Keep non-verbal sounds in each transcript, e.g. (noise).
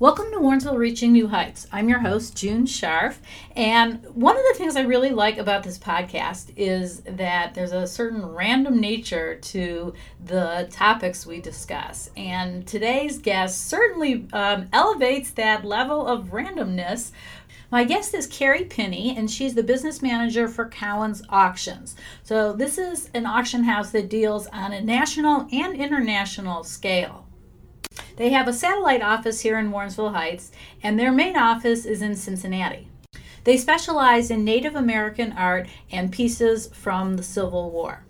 Welcome to Warrensville Reaching New Heights. I'm your host, June Scharf. And one of the things I really like about this podcast is that there's a certain random nature to the topics we discuss. And today's guest certainly um, elevates that level of randomness. My guest is Carrie Penny, and she's the business manager for Cowan's Auctions. So, this is an auction house that deals on a national and international scale. They have a satellite office here in Warrensville Heights, and their main office is in Cincinnati. They specialize in Native American art and pieces from the Civil War.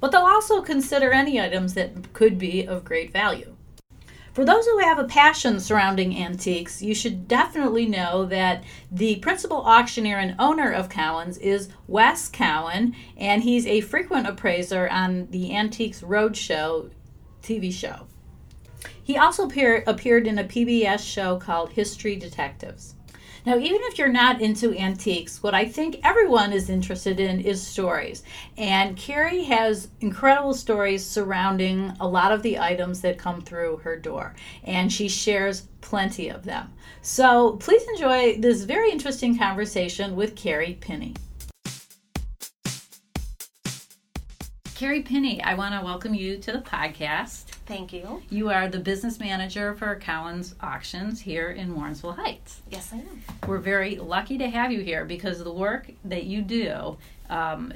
But they'll also consider any items that could be of great value. For those who have a passion surrounding antiques, you should definitely know that the principal auctioneer and owner of Cowan's is Wes Cowan, and he's a frequent appraiser on the Antiques Roadshow TV show. He also appear, appeared in a PBS show called History Detectives. Now, even if you're not into antiques, what I think everyone is interested in is stories. And Carrie has incredible stories surrounding a lot of the items that come through her door, and she shares plenty of them. So please enjoy this very interesting conversation with Carrie Pinney. Carrie Pinney, I want to welcome you to the podcast. Thank you. You are the business manager for Cowan's Auctions here in Warrensville Heights. Yes, I am. We're very lucky to have you here because the work that you do um,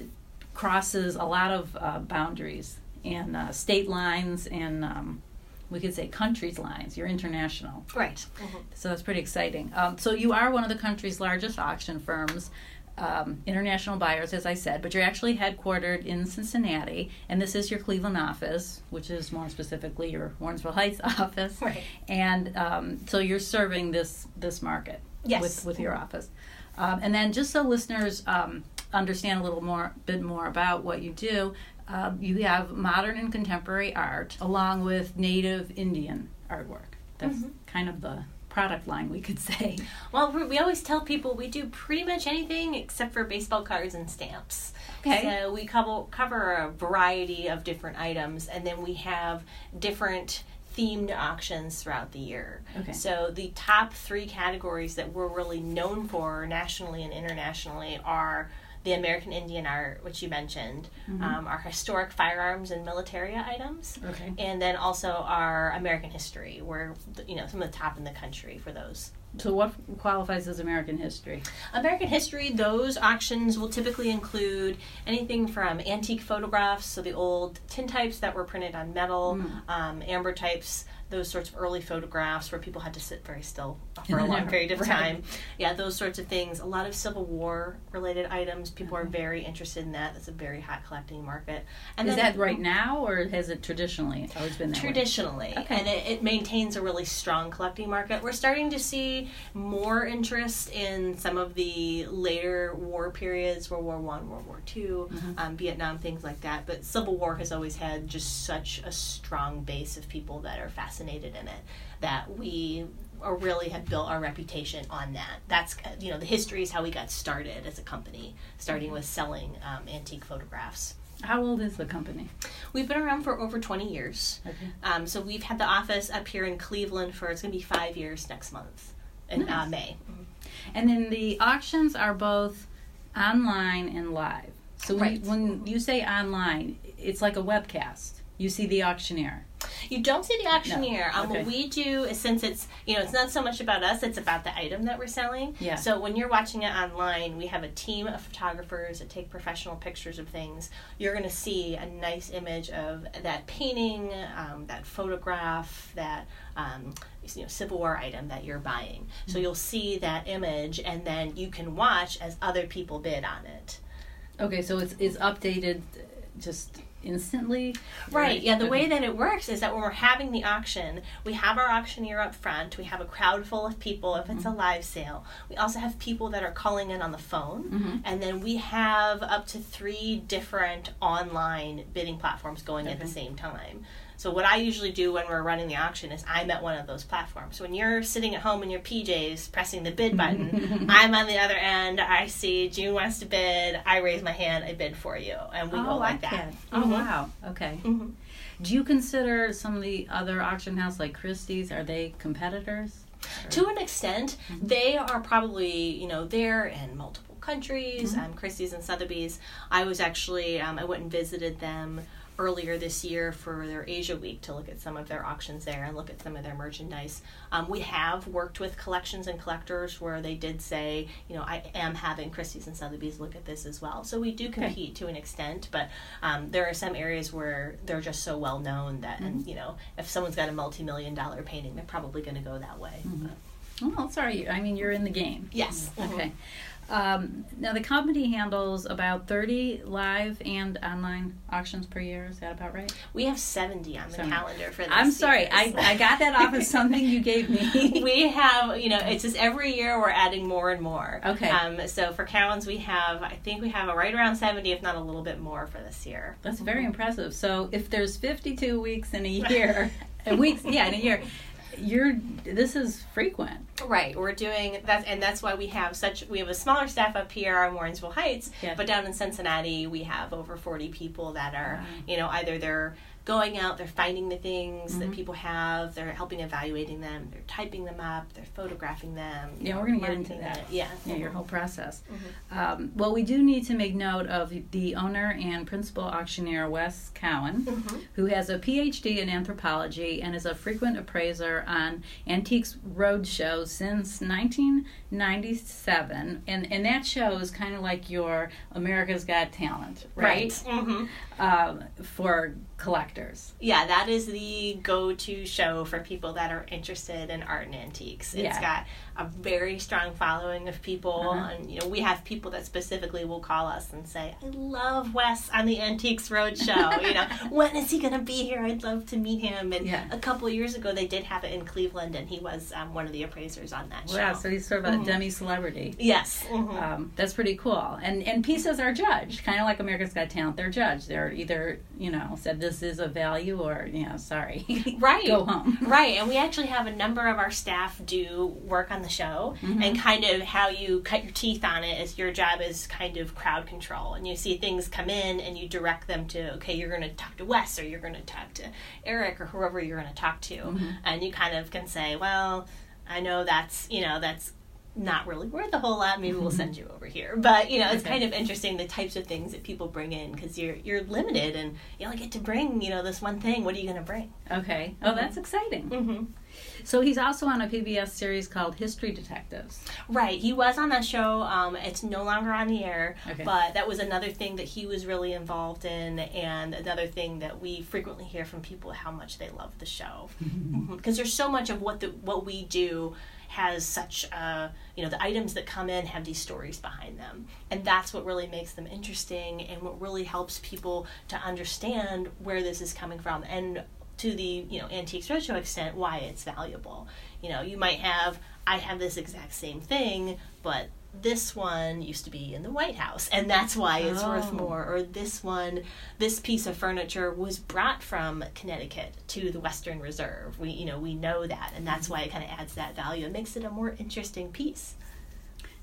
crosses a lot of uh, boundaries and uh, state lines and um, we could say countries lines. You're international. Right. Mm-hmm. So that's pretty exciting. Um, so you are one of the country's largest auction firms um, international buyers, as I said, but you're actually headquartered in Cincinnati, and this is your Cleveland office, which is more specifically your Warrensville Heights (laughs) office. Right. And um, so you're serving this this market yes. with with your office. Um, and then, just so listeners um, understand a little more, bit more about what you do, uh, you have modern and contemporary art along with native Indian artwork. That's mm-hmm. kind of the product line, we could say. Well, we always tell people we do pretty much anything except for baseball cards and stamps. Okay. So we cover, cover a variety of different items, and then we have different themed auctions throughout the year. Okay. So the top three categories that we're really known for nationally and internationally are the American Indian art, which you mentioned, mm-hmm. um, our historic firearms and militaria items, okay. and then also our American history. We're you know some of the top in the country for those. So, what qualifies as American history? American history, those auctions will typically include anything from antique photographs, so the old tintypes that were printed on metal, mm. um, ambrotypes, those sorts of early photographs where people had to sit very still for a (laughs) long period of time. Right. Yeah, those sorts of things. A lot of Civil War related items. People mm-hmm. are very interested in that. That's a very hot collecting market. And is that right now, or has it traditionally always been that traditionally? Okay. And it, it, maintains a really strong collecting market. We're starting to see more interest in some of the later war periods, World War One, World War 2 mm-hmm. um, Vietnam, things like that. But Civil War has always had just such a strong base of people that are fascinated fascinated in it that we or really have built our reputation on that. That's you know the history is how we got started as a company, starting with selling um, antique photographs. How old is the company? We've been around for over 20 years. Okay. Um, so we've had the office up here in Cleveland for it's going to be five years next month in uh, nice. uh, May. Mm-hmm. And then the auctions are both online and live. So right. when, when you say online, it's like a webcast. You see the auctioneer. You don't see the auctioneer. No. Um, okay. What we do is since it's you know it's not so much about us, it's about the item that we're selling. Yeah. So when you're watching it online, we have a team of photographers that take professional pictures of things. You're going to see a nice image of that painting, um, that photograph, that. Um, you know, Civil War item that you're buying. Mm-hmm. So you'll see that image, and then you can watch as other people bid on it. Okay, so it's it's updated just instantly? Right. Yeah. The way that it works is that when we're having the auction, we have our auctioneer up front. We have a crowd full of people if it's mm-hmm. a live sale. We also have people that are calling in on the phone, mm-hmm. and then we have up to three different online bidding platforms going okay. at the same time. So what I usually do when we're running the auction is I'm at one of those platforms. So when you're sitting at home in your PJs pressing the bid button, (laughs) I'm on the other end. I see June wants to bid. I raise my hand. I bid for you, and we oh, go like that. that. Oh mm-hmm. wow. Okay. Mm-hmm. Do you consider some of the other auction houses like Christie's are they competitors? Or- To an extent, they are probably you know there in multiple countries. Um, Christie's and Sotheby's. I was actually um, I went and visited them earlier this year for their Asia Week to look at some of their auctions there and look at some of their merchandise. Um, we have worked with collections and collectors where they did say, you know, I am having Christie's and Sotheby's look at this as well. So we do compete to an extent, but um, there are some areas where they're just so well known that, and you know, if someone's got a multi-million dollar painting, they're probably going to go that way. But- Well, sorry. I mean, you're in the game. Yes. Okay. Um, now the company handles about 30 live and online auctions per year. Is that about right? We have 70 on the Seventy. calendar for this I'm sorry. year, I, so- I got that off of (laughs) something you gave me. (laughs) we have, you know, it's just every year we're adding more and more. Okay. Um, so for Cowan's, we have, I think we have a right around 70, if not a little bit more for this year. That's very impressive. So if there's 52 weeks in a year, (laughs) weeks, yeah, in a year, you're this is frequent. Right, we're doing that, and that's why we have such. We have a smaller staff up here on Warrensville Heights, Yeah. but down in Cincinnati, we have over forty people that are, Wow. you know, either they're going out, they're finding the things Mm-hmm. that people have, they're helping evaluating them, they're typing them up, they're photographing them. Yeah, we're gonna get into that. it. Yeah, Yeah, your whole process. Mm-hmm. Um, well, we do need to make note of the owner and principal auctioneer Wes Cowan, Mm-hmm. who has a PhD in anthropology and is a frequent appraiser on Antiques Roadshow since 1997. And and that show is kind of like your America's Got Talent, right? hmm Um, for collectors. Yeah, that is the go-to show for people that are interested in art and antiques. It's Yeah. got a very strong following of people, Uh-huh. and you know we have people that specifically will call us and say, "I love Wes on the Antiques Roadshow. (laughs) you know, when is he going to be here? I'd love to meet him." And Yeah. a couple of years ago, they did have it in Cleveland, and he was um, one of the appraisers on that Wow, show. so he's sort of a Mhm. demi celebrity. yes. mhm. Um, that's pretty cool. And and pieces are judged, kind of like America's Got Talent. They're judged. They're either you know said this is a value or you know sorry, (laughs) Right. go home. Right, and we actually have a number of our staff do work on the show, Mm-hmm. and kind of how you cut your teeth on it is your job is kind of crowd control, and you see things come in and you direct them to okay, you're going to talk to Wes or you're going to talk to Eric or whoever you're going to talk to, Mm-hmm. and you kind of can say, well, I know that's you know that's not really worth a whole lot. Maybe we'll send you over here. But you know, it's Okay. kind of interesting the types of things that people bring in because you're you're limited and you only get to bring you know this one thing. What are you going to bring? Okay. Oh, that's exciting. Mm-hmm. So he's also on a PBS series called History Detectives. Right, he was on that show. Um, it's no longer on the air, Okay. but that was another thing that he was really involved in, and another thing that we frequently hear from people how much they love the show (laughs) because there's so much of what the what we do has such uh, you know the items that come in have these stories behind them and that's what really makes them interesting and what really helps people to understand where this is coming from and to the you know antiques roadshow extent why it's valuable you know you might have i have this exact same thing but this one used to be in the white house and that's why it's worth Oh. more or this one this piece of furniture was brought from connecticut to the western reserve we you know we know that and that's why it kind of adds that value it makes it a more interesting piece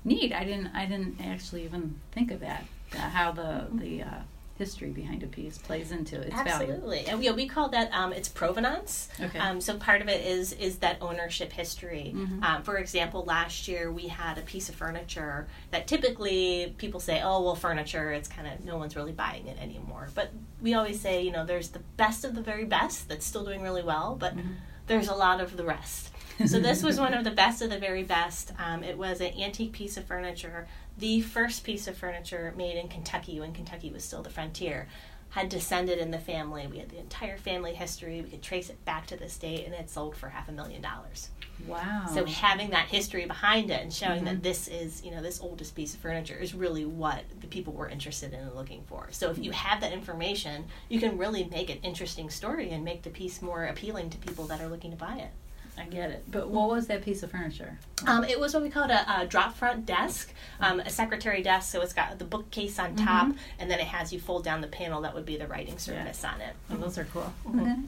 Neat. I didn't. I didn't actually even think of that. Uh, how the the uh, history behind a piece plays into its value. Absolutely, and we, we call that um, it's provenance. Okay. Um, so part of it is is that ownership history. Mhm. Um, for example, last year we had a piece of furniture that typically people say, "Oh, well, furniture. It's kind of no one's really buying it anymore." But we always say, you know, there's the best of the very best that's still doing really well, but Mm-hmm. there's a lot of the rest. so this was one of the best of the very best. Um, it was an antique piece of furniture, the first piece of furniture made in Kentucky when Kentucky was still the frontier. Had descended in the family. We had the entire family history. We could trace it back to this date, and it sold for half a million dollars. Wow. So having that history behind it and showing Mhm. that this is, you know, this oldest piece of furniture is really what the people were interested in and looking for. So if you have that information, you can really make an interesting story and make the piece more appealing to people that are looking to buy it. I get it. But what was that piece of furniture? Um, it was what we called a, a drop front desk, um, a secretary desk. So it's got the bookcase on top, and then it has you fold down the panel. That would be the writing surface on it. Oh, those are cool. Mm-hmm.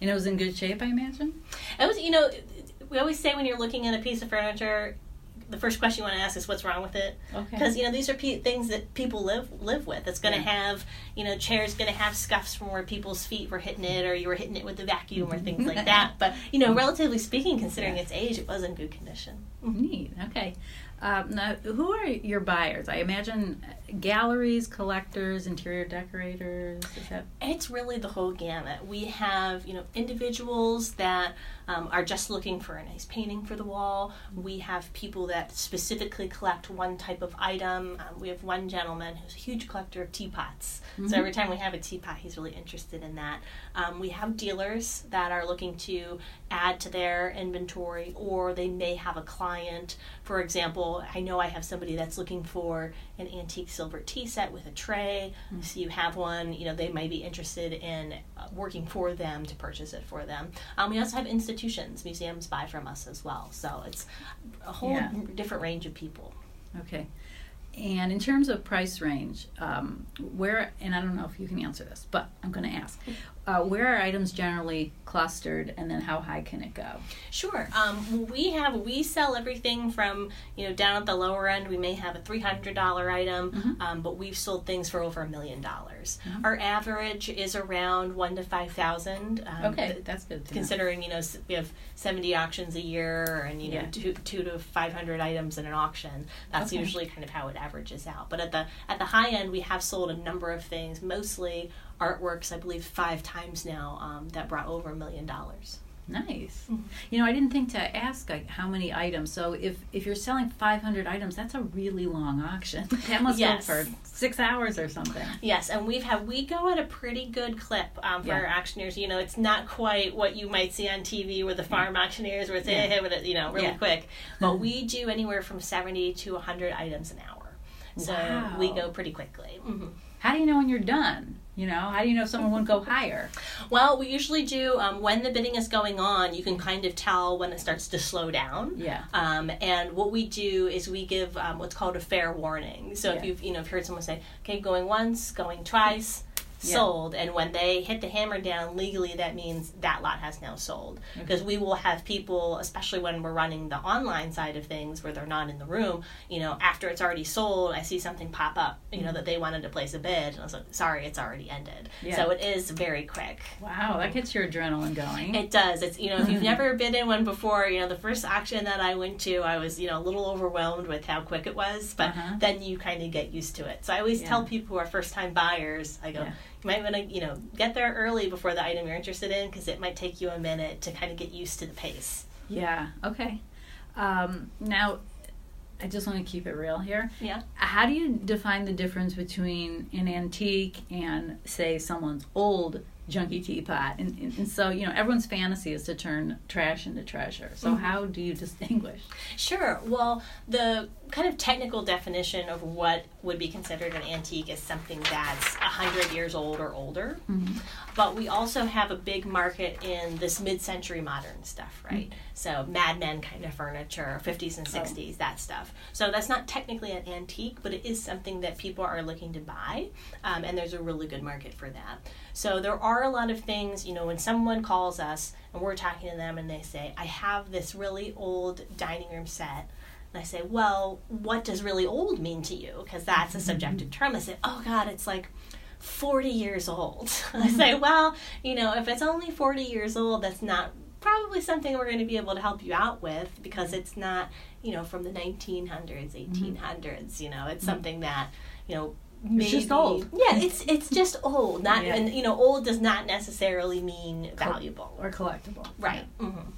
And it was in good shape, I imagine. It was, you know, we always say when you're looking at a piece of furniture, the first question you want to ask is what's wrong with it Okay. because you know these are pe- things that people live live with it's going to Yeah. have you know chairs going to have scuffs from where people's feet were hitting it or you were hitting it with the vacuum or things like (laughs) that but you know mm-hmm. relatively speaking considering Yeah. its age it was in good condition mm-hmm. Neat. Okay. Um, now, who are your buyers? I imagine uh, galleries, collectors, interior decorators. Is that it's really the whole gamut. We have, you know, individuals that um, are just looking for a nice painting for the wall. We have people that specifically collect one type of item. Um, we have one gentleman who's a huge collector of teapots. So every time we have a teapot, he's really interested in that. Um, we have dealers that are looking to add to their inventory, or they may have a client. For example, I know I have somebody that's looking for an antique silver tea set with a tray. So you have one, you know, they might be interested in uh, working for them to purchase it for them. Um, we also have institutions, museums buy from us as well. So it's a whole Yeah. different range of people. okay? And in terms of price range, um, where and I don't know if you can answer this, but I'm going to ask: uh, where are items generally clustered, and then how high can it go? Sure. Um, we have we sell everything from you know down at the lower end. We may have a three hundred dollar item, Mhm. um, but we've sold things for over a million dollars. Mhm. Our average is around one to five thousand. Um, Okay, th- that's good. To know. Considering you know we have seventy auctions a year and you know two, two to five hundred items in an auction, that's Okay. usually kind of how it averages out. But at the at the high end, we have sold a number of things, mostly artworks. I believe five times now um, that brought over a million dollars. Nice. Mhm. You know, I didn't think to ask like how many items. So if if you're selling 500 items, that's a really long auction. (laughs) That must Yes. go for six hours or something. Yes, and we've had we go at a pretty good clip um, for Yeah. our auctioneers. You know, it's not quite what you might see on TV with the farm auctioneers, where it's Yeah. hey, with it, you know, really Yeah. quick. But we do anywhere from seventy to hundred items an hour, so Wow. we go pretty quickly. hmm How do you know when you're done? You know, how do you know if someone wouldn't go higher? Well, we usually do um, when the bidding is going on. You can kind of tell when it starts to slow down. Yeah. Um, and what we do is we give um, what's called a fair warning. So if you've you know if heard someone say, okay, going once, going twice, Yeah. sold, and when they hit the hammer down legally, that means that lot has now sold. Because we will have people, especially when we're running the online side of things where they're not in the room, you know, after it's already sold, I see something pop up, you know, that they wanted to place a bid, and I was like, sorry, it's already ended. Yeah. So it is very quick. Wow, that gets your adrenaline going. It does. It's you know if you've (laughs) never been in one before, you know the first auction that I went to, I was you know a little overwhelmed with how quick it was, but Uh-huh. then you kind of get used to it. So I always Yeah. tell people who are first time buyers, I go, Yeah. You might want to you know get there early before the item you're interested in because it might take you a minute to kind of get used to the pace. yeah. Okay. Um, now, I just want to keep it real here. Yeah. How do you define the difference between an antique and, say, someone's old junky teapot? And, and, and so, you know, everyone's fantasy is to turn trash into treasure. So, Mhm. how do you distinguish? Sure. Well, the kind of technical definition of what would be considered an antique is something that's a hundred years old or older. But we also have a big market in this mid-century modern stuff, right? So Mad Men kind of furniture, 50s and 60s, that stuff. So that's not technically an antique, but it is something that people are looking to buy, um, and there's a really good market for that. So there are a lot of things, you know, when someone calls us and we're talking to them and they say, "I have this really old dining room set." And I say, well, what does really old mean to you? Because that's a mm-hmm. subjective term. I say, oh God, it's like 40 years old. (laughs) I say, mm-hmm. well, you know, if it's only 40 years old, that's not probably something we're going to be able to help you out with because mm-hmm. it's not, you know, from the 1900s, 1800s. You know, it's something that, you know, maybe, just old. Yeah, it's it's just old. Not Yeah. and you know, old does not necessarily mean valuable. Or collectible. Right. hmm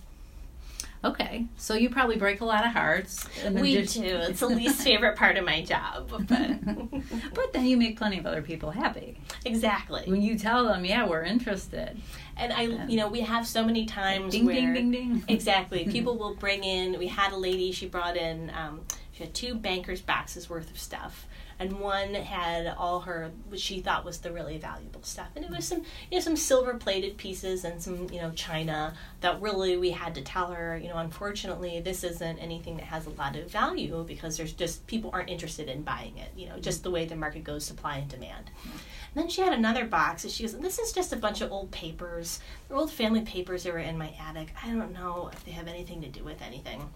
Okay. So, you probably break a lot of hearts. And We just- do. (laughs) It's the least favorite part of my job, but (laughs) but then you make plenty of other people happy. exactly. When you tell them, yeah, we're interested. And I, you know, we have so many times Ding, where ding, ding, ding. (laughs) exactly people will bring in. We had a lady. She brought in. Um, she had two bankers boxes worth of stuff, and one had all her what she thought was the really valuable stuff, and it was some you know some silver plated pieces and some you know china that really we had to tell her you know unfortunately this isn't anything that has a lot of value because there's just people aren't interested in buying it. You know, just the way the market goes, supply and demand. And then she had another box, and she goes, "This is just a bunch of old papers, They're old family papers that were in my attic. I don't know if they have anything to do with anything."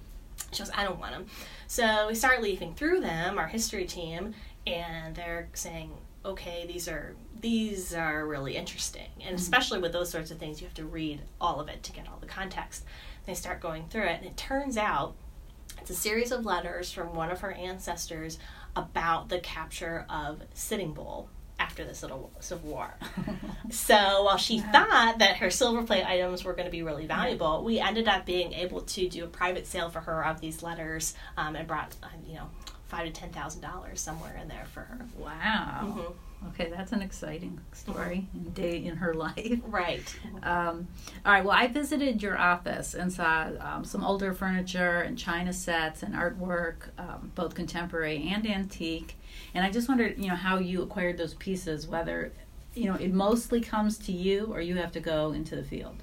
She goes, I don't want them. So we start leafing through them, our history team, and they're saying, okay, these are these are really interesting, and mm-hmm. especially with those sorts of things, you have to read all of it to get all the context. They start going through it, and it turns out it's a series of letters from one of her ancestors about the capture of Sitting Bull after the Civil War. (laughs) so while she yeah. thought that her silver plate items were going to be really valuable, we ended up being able to do a private sale for her of these letters um, and brought, uh, you know, five to ten thousand dollars somewhere in there for her. Wow. Mm-hmm. Okay, that's an exciting story and day in her (laughs) life. Right. Um, all right. Well, I visited your office and saw um, some older furniture and china sets and artwork, um, both contemporary and antique. And I just wondered, you know, how you acquired those pieces. Whether, you know, it mostly comes to you, or you have to go into the field.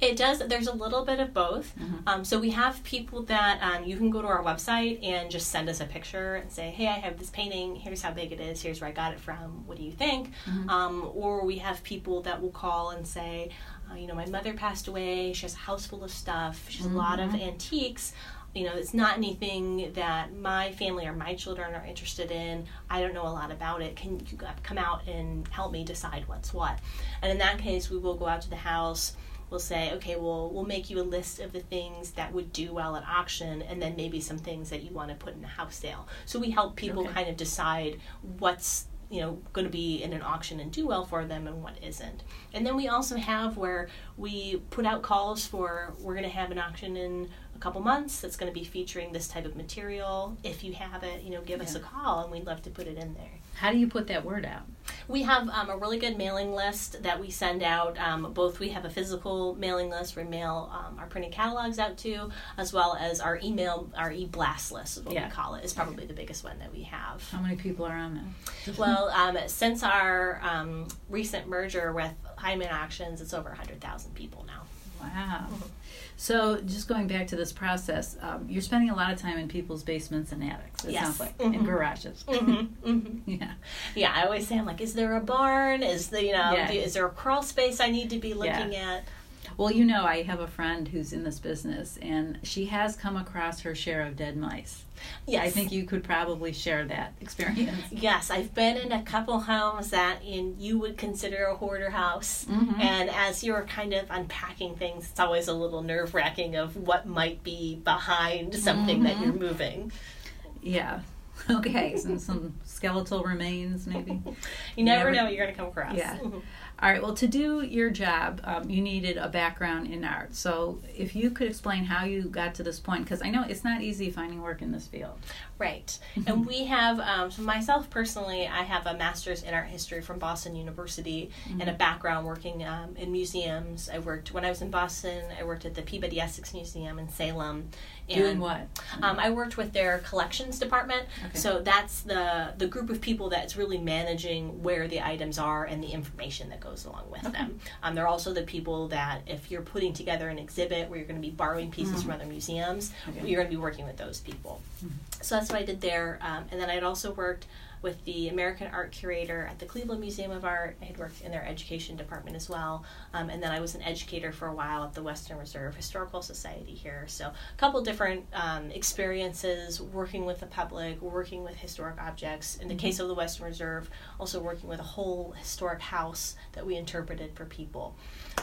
It does. There's a little bit of both. Mm-hmm. Um, so we have people that um, you can go to our website and just send us a picture and say, "Hey, I have this painting. Here's how big it is. Here's where I got it from. What do you think?" Mm-hmm. Um, or we have people that will call and say, uh, "You know, my mother passed away. She has a house full of stuff. She has mm-hmm. a lot of mm-hmm. antiques." you know it's not anything that my family or my children are interested in i don't know a lot about it can you come out and help me decide what's what and in that case we will go out to the house we'll say, okay, well, we'll make you a list of the things that would do well at auction, and then maybe some things that you want to put in a house sale. So we help people okay. kind of decide what's you know going to be in an auction and do well for them and what isn't and then we also have where we put out calls for we're going to have an auction in a couple months that's going to be featuring this type of material if you have it you know give yeah. us a call and we'd love to put it in there how do you put that word out? We have um, a really good mailing list that we send out. Um, both we have a physical mailing list we mail um, our printed catalogs out to, as well as our email, our e blast list is what yeah. we call it. Is probably the biggest one that we have. How many people are on that? well, um, since our um, recent merger with Hindman Auctions, it's over hundred thousand people now. Wow. Mm-hmm. So, just going back to this process, um, you're spending a lot of time in people's basements and attics. It yes. sounds like mm-hmm. in garages. Mm-hmm. Mm-hmm. (laughs) yeah, yeah. I always say, I'm like, is there a barn? Is the you know, yeah. is there a crawl space I need to be looking yeah. at? Well, you know, I have a friend who's in this business, and she has come across her share of dead mice. Yes. I think you could probably share that (laughs) experience. Yes, I've been in a couple homes that in you would consider a hoarder house, mm-hmm. and as you're kind of unpacking things, it's always a little nerve wracking of what might be behind something mm-hmm. that you're moving. Yeah. (laughs) Okay, some, some skeletal remains, maybe. (laughs) you never, never know what you're going to come across. Yeah. All right. Well, to do your job, um, you needed a background in art. So, if you could explain how you got to this point, because I know it's not easy finding work in this field. Right. (laughs) and we have, um, so myself personally, I have a master's in art history from Boston University mm-hmm. and a background working um, in museums. I worked when I was in Boston. I worked at the Peabody Essex Museum in Salem. And, Doing what? Um, I worked with their collections department. Okay. So that's the the group of people that's really managing where the items are and the information that goes along with okay. them. Um, they're also the people that if you're putting together an exhibit where you're going to be borrowing pieces mm-hmm. from other museums, okay. you're going to be working with those people. Mm-hmm. So that's what I did there. Um, and then I'd also worked with the American Art Curator at the Cleveland Museum of Art. I had worked in their education department as well. Um, and then I was an educator for a while at the Western Reserve Historical Society here. So a couple different um, experiences working with the public, working with historic objects. In the mm-hmm. case of the Western Reserve, also working with a whole historic house that we interpreted for people.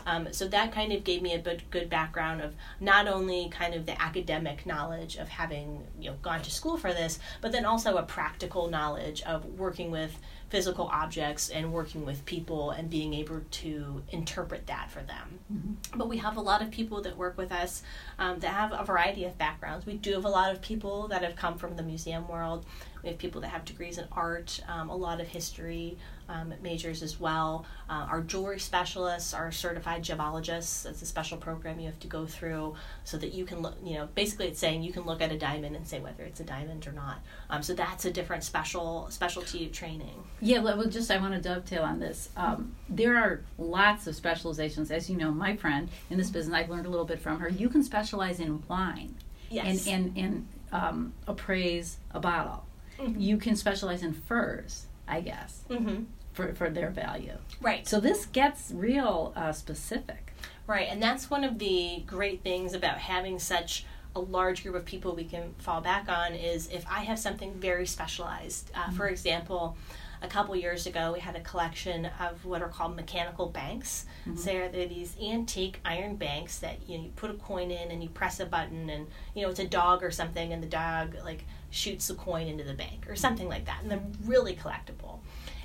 Um, so that kind of gave me a good, good background of not only kind of the academic knowledge of having you know gone to school for this, but then also a practical knowledge of working with physical objects and working with people and being able to interpret that for them. Mm-hmm. But we have a lot of people that work with us um, that have a variety of backgrounds. We do have a lot of people that have come from the museum world. We have people that have degrees in art, um, a lot of history, um, majors as well. Uh, our jewelry specialists are certified gemologists. It's a special program you have to go through so that you can look, you know, basically it's saying you can look at a diamond and say whether it's a diamond or not. Um, so that's a different special specialty training. Yeah, well, just I want to dovetail on this. Um, there are lots of specializations. As you know, my friend in this business, I've learned a little bit from her. You can specialize in wine. Yes. And, and, and um, appraise a bottle. Mm-hmm. You can specialize in furs, I guess. Mm-hmm for, for their value. Right. So this gets real uh, specific. Right, and that's one of the great things about having such a large group of people we can fall back on is if I have something very specialized. Uh, mm-hmm. For example, a couple years ago, we had a collection of what are called mechanical banks. Mm-hmm. So they're, they're, these antique iron banks that you, know, you put a coin in and you press a button, and you know it's a dog or something, and the dog like shoots the coin into the bank or something like that, and they're really collectible.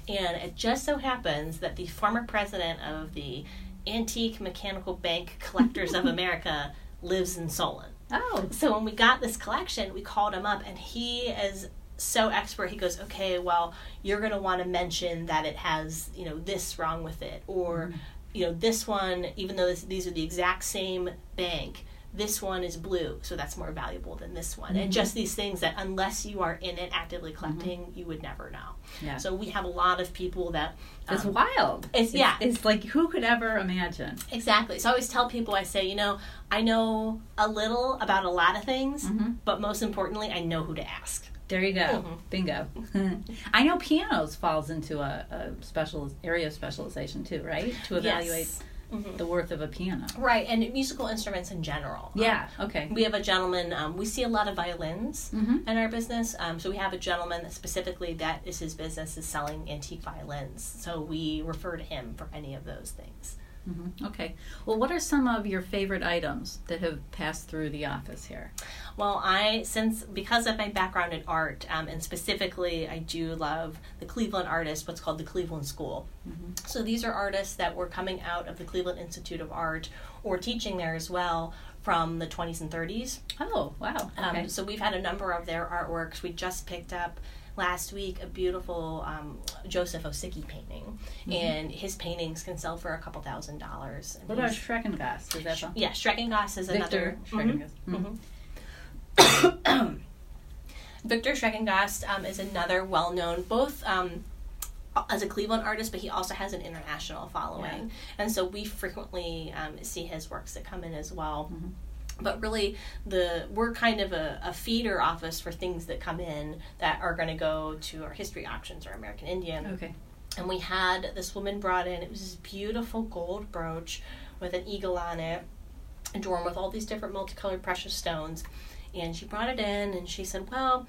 And it just so happens that the former president of the Antique Mechanical Bank Collectors of (laughs) America lives in Solon. Oh. So when we got this collection, we called him up, and he is so expert he goes okay well you're going to want to mention that it has you know this wrong with it or mm-hmm. you know this one even though this, these are the exact same bank this one is blue so that's more valuable than this one mm-hmm. and just these things that unless you are in it actively mm-hmm. collecting mm-hmm. you would never know yeah. so we have a lot of people that um, it's wild it's, yeah it's like who could ever imagine exactly so i always tell people i say you know i know a little about a lot of things mm-hmm. but most importantly i know who to ask there you go. Mm-hmm. Bingo. (laughs) I know pianos falls into a, a, special area of specialization too, right? To evaluate yes. mm-hmm. the worth of a piano. Right, and musical instruments in general. Yeah. Um, okay. We have a gentleman. Um, we see a lot of violins mm-hmm. in our business. Um, so we have a gentleman that specifically that is his business is selling antique violins. So we refer to him for any of those things. Mm-hmm. Okay. Well, what are some of your favorite items that have passed through the office here? Well, I since because of my background in art, um, and specifically, I do love the Cleveland artists, what's called the Cleveland School. Mm-hmm. So these are artists that were coming out of the Cleveland Institute of Art or teaching there as well from the 20s and 30s. Oh, wow. Um, okay. Um, so we've had a number of their artworks. We just picked up last week a beautiful um, Joseph O'Sickey painting, mm-hmm. and his paintings can sell for a couple thousand dollars. What about Schreckengost? Is that Sh- yeah, Schreckengost is Viktor another. Mm-hmm. Mm-hmm. (coughs) Viktor Schreckengost um, is another well-known both. Um, as a Cleveland artist, but he also has an international following, yeah. and so we frequently um, see his works that come in as well. Mm-hmm but really the we're kind of a, a, feeder office for things that come in that are going to go to our history auctions or american indian okay and we had this woman brought in it was this beautiful gold brooch with an eagle on it adorned with all these different multicolored precious stones and she brought it in and she said well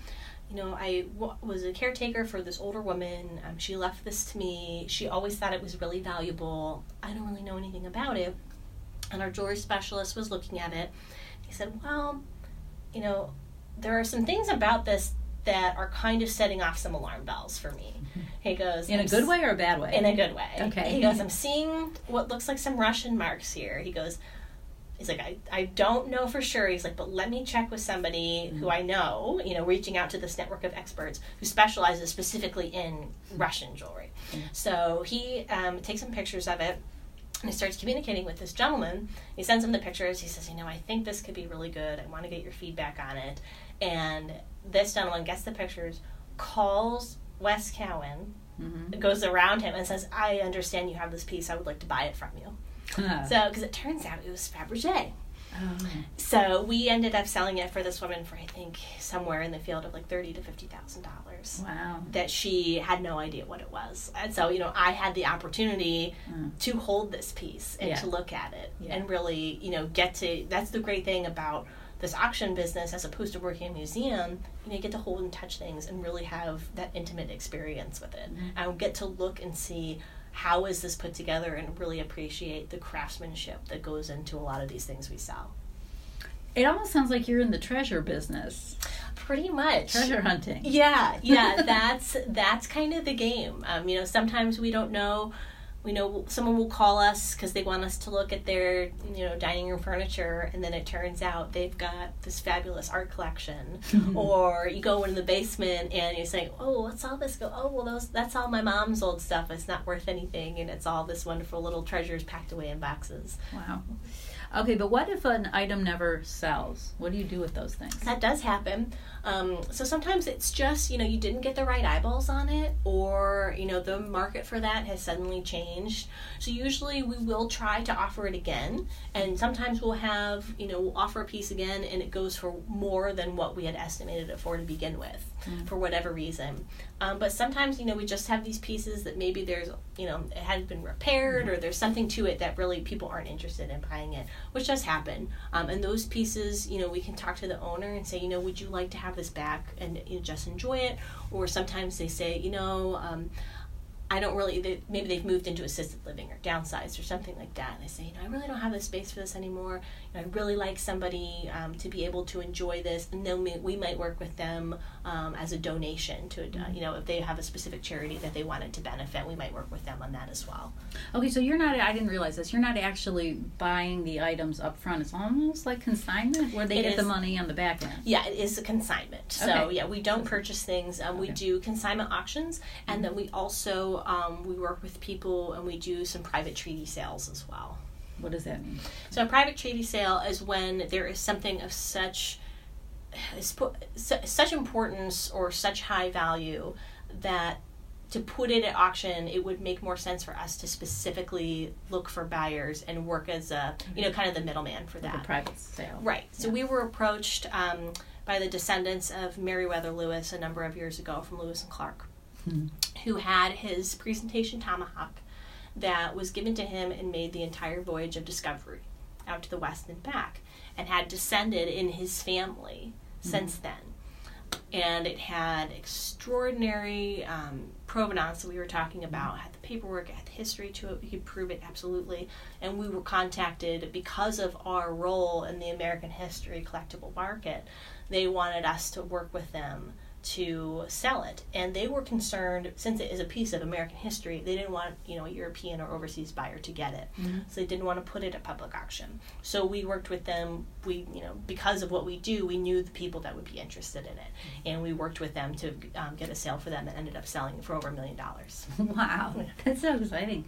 you know, I w- was a caretaker for this older woman. Um, she left this to me. She always thought it was really valuable. I don't really know anything about it. And our jewelry specialist was looking at it he said, Well, you know, there are some things about this that are kind of setting off some alarm bells for me. Mm-hmm. (laughs) He goes, In a good way or a bad way? In a good way. Okay. He goes, I'm seeing what looks like some Russian marks here. He goes, He's like, I, I don't know for sure. He's like, but let me check with somebody mm-hmm. who I know, you know, reaching out to this network of experts who specializes specifically in Russian jewelry. Mm-hmm. So he um, takes some pictures of it and he starts communicating with this gentleman. He sends him the pictures. He says, You know, I think this could be really good. I want to get your feedback on it. And this gentleman gets the pictures, calls Wes Cowan, mm-hmm. goes around him, and says, I understand you have this piece. I would like to buy it from you. So, because it turns out it was Fabergé. Oh. So we ended up selling it for this woman for I think somewhere in the field of like thirty to fifty thousand dollars. Wow! That she had no idea what it was, and so you know I had the opportunity mm. to hold this piece and yeah. to look at it yeah. and really you know get to. That's the great thing about this auction business as opposed to working in a museum. You know, you get to hold and touch things and really have that intimate experience with it, mm-hmm. and get to look and see how is this put together and really appreciate the craftsmanship that goes into a lot of these things we sell. It almost sounds like you're in the treasure business. Pretty much. Treasure hunting. Yeah, yeah, (laughs) that's that's kind of the game. Um, you know, sometimes we don't know we know someone will call us because they want us to look at their you know dining room furniture and then it turns out they've got this fabulous art collection. (laughs) Or you go into the basement and you're saying oh what's all this go oh well those that's all my mom's old stuff. It's not worth anything and it's all this wonderful little treasures packed away in boxes. Wow Okay, but what if an item never sells? What do you do with those things? That does happen. Um, so sometimes it's just, you know, you didn't get the right eyeballs on it, or, you know, the market for that has suddenly changed. So usually we will try to offer it again, and sometimes we'll have, you know, we'll offer a piece again and it goes for more than what we had estimated it for to begin with. mm. for whatever reason. Um, but sometimes, you know, we just have these pieces that maybe there's, you know, it has been repaired or there's something to it that really people aren't interested in buying it, which does happen. Um, and those pieces, you know, we can talk to the owner and say, you know, would you like to have this back and you know, just enjoy it? Or sometimes they say, you know, um, I don't really, they, maybe they've moved into assisted living or downsized or something like that. And they say, you know, I really don't have the space for this anymore. I'd really like somebody um, to be able to enjoy this. And then we, we might work with them um, as a donation to, uh, you know, if they have a specific charity that they wanted to benefit, we might work with them on that as well. Okay, so you're not, I didn't realize this, you're not actually buying the items up front. It's almost like consignment where they it get is, the money on the back end. Yeah, it is a consignment. So, okay. yeah, we don't purchase things. Um, okay. We do consignment auctions, and mm-hmm. then we also um, we work with people and we do some private treaty sales as well. What does that mean? So a private treaty sale is when there is something of such such importance or such high value that to put it at auction, it would make more sense for us to specifically look for buyers and work as a, you know, kind of the middleman for that. Like private sale. Right. So yeah. we were approached um, by the descendants of Meriwether Lewis a number of years ago from Lewis and Clark hmm. who had his presentation tomahawk that was given to him and made the entire voyage of discovery out to the west and back and had descended in his family hmm. since then. And it had extraordinary um, provenance that we were talking about, had the paperwork, had the history to it, we could prove it absolutely. And we were contacted because of our role in the American history collectible market. They wanted us to work with them to sell it. And they were concerned since it is a piece of american history they didn't want you know a european or overseas buyer to get it. Mm-hmm. so they didn't want to put it at public auction. So we worked with them. We you know because of what we do we knew the people that would be interested in it. Mm-hmm. and we worked with them to um, get a sale for them that ended up selling for over a million dollars. (laughs) Wow. That's so exciting.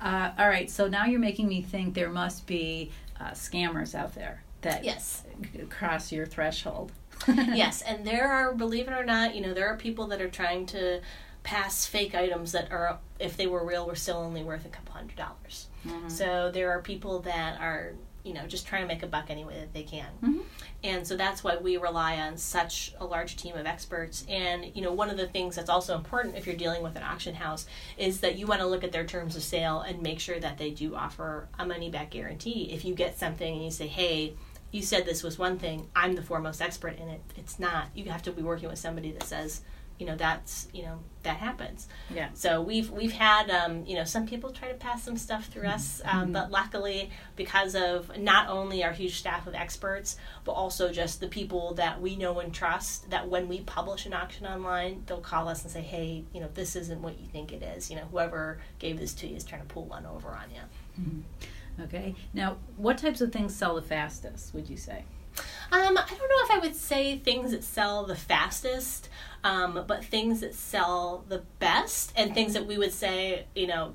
Uh, all right. So now you're making me think there must be uh, scammers out there that yes. cross your threshold (laughs) yes, and there are, believe it or not, you know, there are people that are trying to pass fake items that are, if they were real, were still only worth a couple hundred dollars. Mm-hmm. So there are people that are, you know, just trying to make a buck any way that they can. Mm-hmm. And so that's why we rely on such a large team of experts. And, you know, one of the things that's also important if you're dealing with an auction house is that you want to look at their terms of sale and make sure that they do offer a money back guarantee. If you get something and you say, hey, you said this was one thing. I'm the foremost expert in it. It's not. You have to be working with somebody that says you know that's you know that happens. Yeah. So we've we've had um, you know some people try to pass some stuff through us um, mm-hmm. but luckily because of not only our huge staff of experts but also just the people that we know and trust that when we publish an auction online they'll call us and say hey you know this isn't what you think it is. You know whoever gave this to you is trying to pull one over on you mm-hmm. Okay. Now, what types of things sell the fastest, would you say? Um, I don't know if I would say things that sell the fastest, um, but things that sell the best and things that we would say, you know,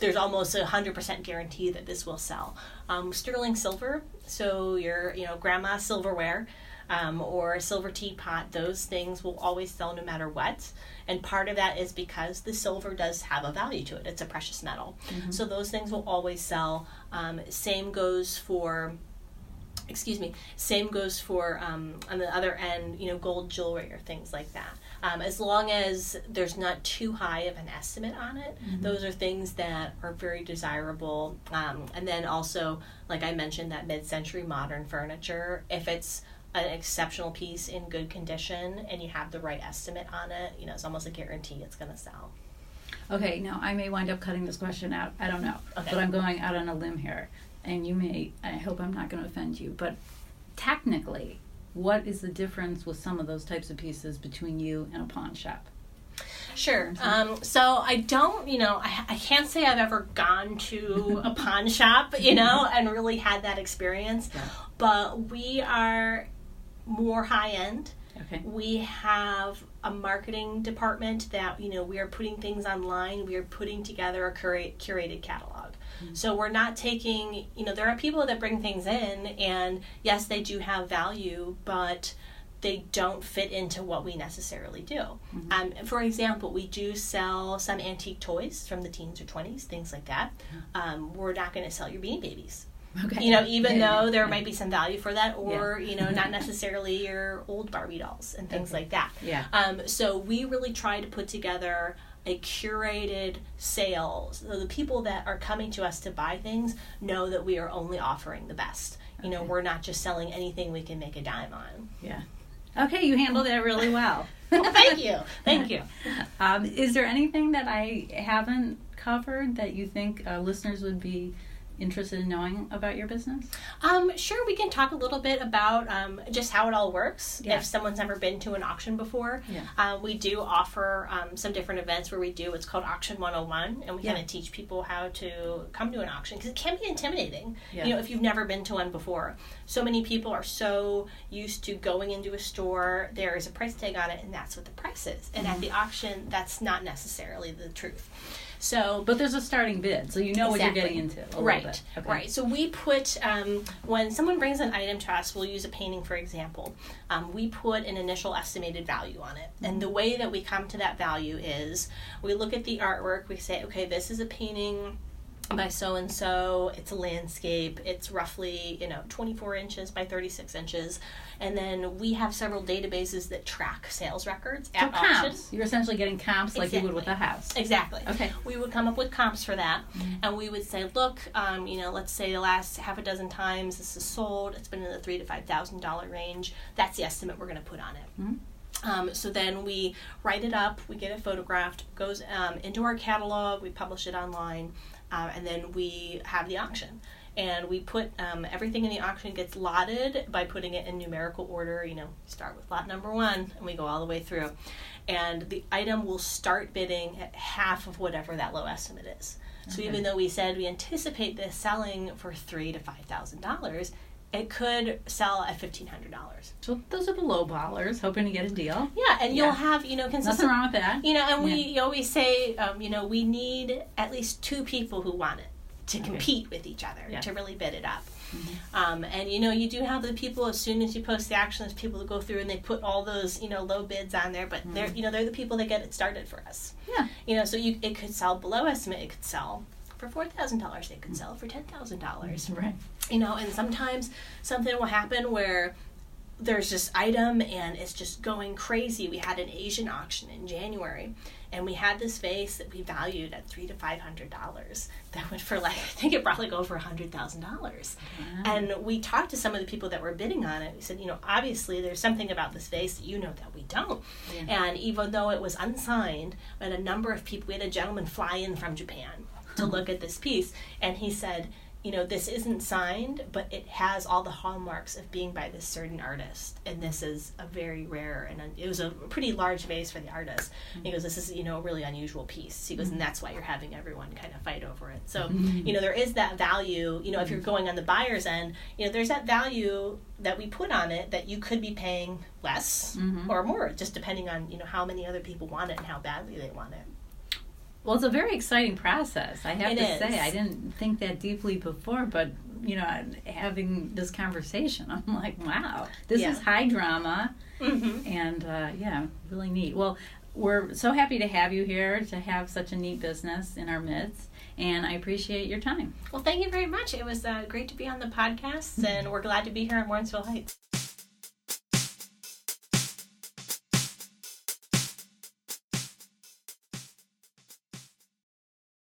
there's almost a hundred percent guarantee that this will sell. Um, sterling silver, so your you know grandma silverware, um, or a silver teapot, those things will always sell no matter what. And part of that is because the silver does have a value to it. It's a precious metal. Mm-hmm. So those things will always sell. Um, same goes for excuse me same goes for um, on the other end you know gold jewelry or things like that um, as long as there's not too high of an estimate on it mm-hmm. those are things that are very desirable um, and then also like i mentioned that mid-century modern furniture if it's an exceptional piece in good condition and you have the right estimate on it, you know, it's almost a guarantee it's going to sell. Okay, now I may wind up cutting this question out. I don't know. Okay. But I'm going out on a limb here. And you may, I hope I'm not going to offend you, but technically, what is the difference with some of those types of pieces between you and a pawn shop? Sure. Um, so I don't, you know, I, I can't say I've ever gone to a (laughs) pawn shop, you know, and really had that experience. Yeah. But we are more high end. Okay. We have a marketing department that you know we are putting things online. We are putting together a curate, curated catalog. Mm-hmm. So we're not taking you know there are people that bring things in and yes they do have value, but they don't fit into what we necessarily do. Mm-hmm. Um, for example, we do sell some antique toys from the teens or 20s, things like that. Mm-hmm. Um, we're not going to sell your Beanie Babies Okay. You know, even though there might be some value for that, or yeah. you know, not (laughs) necessarily your old Barbie dolls and things okay. like that. Yeah. Um, so we really try to put together a curated sale so the people that are coming to us to buy things know that we are only offering the best you know we're not just selling anything we can make a dime on yeah okay you handled that really (laughs) well well thank you thank you (laughs) um, is there anything that i haven't covered that you think uh, listeners would be interested in knowing about your business? Um, sure, we can talk a little bit about um, just how it all works. Yeah. If someone's never been to an auction before, yeah. uh, we do offer um, some different events where we do what's called Auction 101, and we yeah. kind of teach people how to come to an auction because it can be intimidating. You know, if you've never been to one before, so many people are so used to going into a store, there is a price tag on it, and that's what the price is. And mm-hmm. at the auction, that's not necessarily the truth. So, but there's a starting bid, so you know exactly. what you're getting into. right, okay. right. So we put um, when someone brings an item to us, we'll use a painting for example. Um, we put an initial estimated value on it, mm-hmm. and the way that we come to that value is we look at the artwork. We say, okay, this is a painting by so and so. It's a landscape. It's roughly, you know, 24 inches by 36 inches. And then we have several databases that track sales records at so comps. auction. You're essentially getting comps exactly. like you would with a house. Exactly. Okay. We would come up with comps for that. Mm-hmm. And we would say, look, um, you know, let's say the last half a dozen times this is sold, it's been in the three to five thousand dollar range. That's the estimate we're going to put on it. Mm-hmm. Um, so then we write it up, we get it photographed, goes um, into our catalog, we publish it online, uh, and then we have the auction. And we put um, everything in the auction gets lotted by putting it in numerical order you know start with lot number one and we go all the way through. And the item will start bidding at half of whatever that low estimate is. So okay. even though we said we anticipate this selling for three to five thousand dollars it could sell at fifteen hundred dollars. So those are the low ballers hoping to get a deal. Yeah, and yeah. you'll have you know consistent. Nothing wrong with that. You know, and yeah. we always say um, you know we need at least two people who want it to okay. compete with each other yeah. to really bid it up. Mm-hmm. Um, and you know you do have the people as soon as you post the action, there's people that go through and they put all those you know low bids on there, but mm-hmm. they're you know they're the people that get it started for us. Yeah. You know, so you it could sell below estimate, it could sell for four thousand dollars, they could sell for ten thousand dollars. Right. You know and sometimes something will happen where there's this item and it's just going crazy. We had an asian auction in january and we had this vase that we valued at three to five hundred dollars. That went for like (laughs) i think it probably go for a hundred thousand dollars. And we talked to some of the people that were bidding on it. We said you know obviously there's something about this vase that you know that we don't. Yeah. and even though it was unsigned had a number of people we had a gentleman fly in from japan to look at this piece and he said you know, this isn't signed, but it has all the hallmarks of being by this certain artist. And this is a very rare and un- it was a pretty large vase for the artist. Mm-hmm. He goes, this is, you know, a really unusual piece. He goes, and that's why you're having everyone kind of fight over it. So, mm-hmm. (laughs) you know, there is that value, you know, if you're going on the buyer's end, you know, there's that value that we put on it that you could be paying less mm-hmm. or more, just depending on, you know, how many other people want it and how badly they want it. Well, it's a very exciting process. I have it to is. say, I didn't think that deeply before, but you know, having this conversation, (laughs) I'm like, wow, this yeah. is high drama, mm-hmm. and uh, yeah, really neat. Well, we're so happy to have you here to have such a neat business in our midst and I appreciate your time. Well, thank you very much. It was uh, great to be on the podcast, and we're glad to be here in Warrensville Heights.